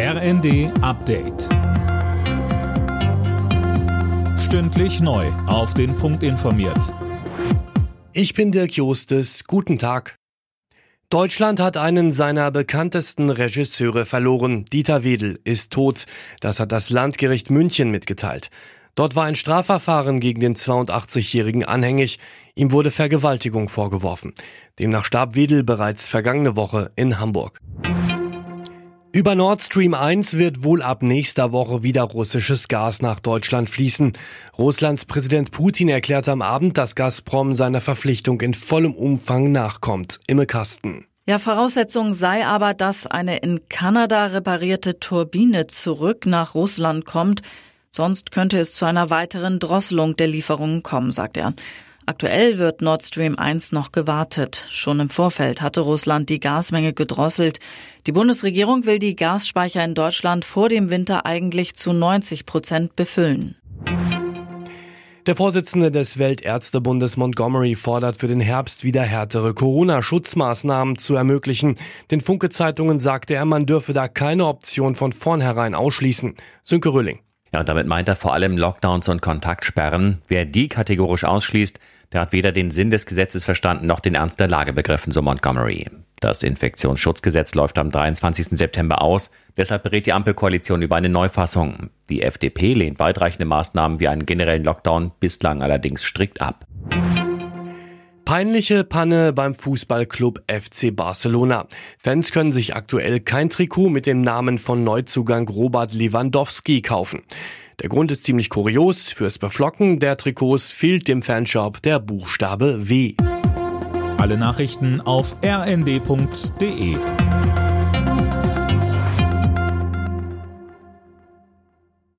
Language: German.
RND Update. Stündlich neu. Auf den Punkt informiert. Ich bin Dirk Jostes. Guten Tag. Deutschland hat einen seiner bekanntesten Regisseure verloren. Dieter Wedel ist tot. Das hat das Landgericht München mitgeteilt. Dort war ein Strafverfahren gegen den 82-Jährigen anhängig. Ihm wurde Vergewaltigung vorgeworfen. Demnach starb Wedel bereits vergangene Woche in Hamburg. Über Nord Stream 1 wird wohl ab nächster Woche wieder russisches Gas nach Deutschland fließen. Russlands Präsident Putin erklärte am Abend, dass Gazprom seiner Verpflichtung in vollem Umfang nachkommt. Imme Kasten. Ja, Voraussetzung sei aber, dass eine in Kanada reparierte Turbine zurück nach Russland kommt. Sonst könnte es zu einer weiteren Drosselung der Lieferungen kommen, sagt er. Aktuell wird Nord Stream 1 noch gewartet. Schon im Vorfeld hatte Russland die Gasmenge gedrosselt. Die Bundesregierung will die Gasspeicher in Deutschland vor dem Winter eigentlich zu 90 Prozent befüllen. Der Vorsitzende des Weltärztebundes Montgomery fordert für den Herbst wieder härtere Corona-Schutzmaßnahmen zu ermöglichen. Den Funke-Zeitungen sagte er, man dürfe da keine Option von vornherein ausschließen. Sönke Röhling. Ja, und damit meint er vor allem Lockdowns und Kontaktsperren. Wer die kategorisch ausschließt, der hat weder den Sinn des Gesetzes verstanden noch den Ernst der Lage begriffen, so Montgomery. Das Infektionsschutzgesetz läuft am 23. September aus. Deshalb berät die Ampelkoalition über eine Neufassung. Die FDP lehnt weitreichende Maßnahmen wie einen generellen Lockdown bislang allerdings strikt ab. Peinliche Panne beim Fußballclub FC Barcelona. Fans können sich aktuell kein Trikot mit dem Namen von Neuzugang Robert Lewandowski kaufen. Der Grund ist ziemlich kurios. Fürs Beflocken der Trikots fehlt dem Fanshop der Buchstabe W. Alle Nachrichten auf rnd.de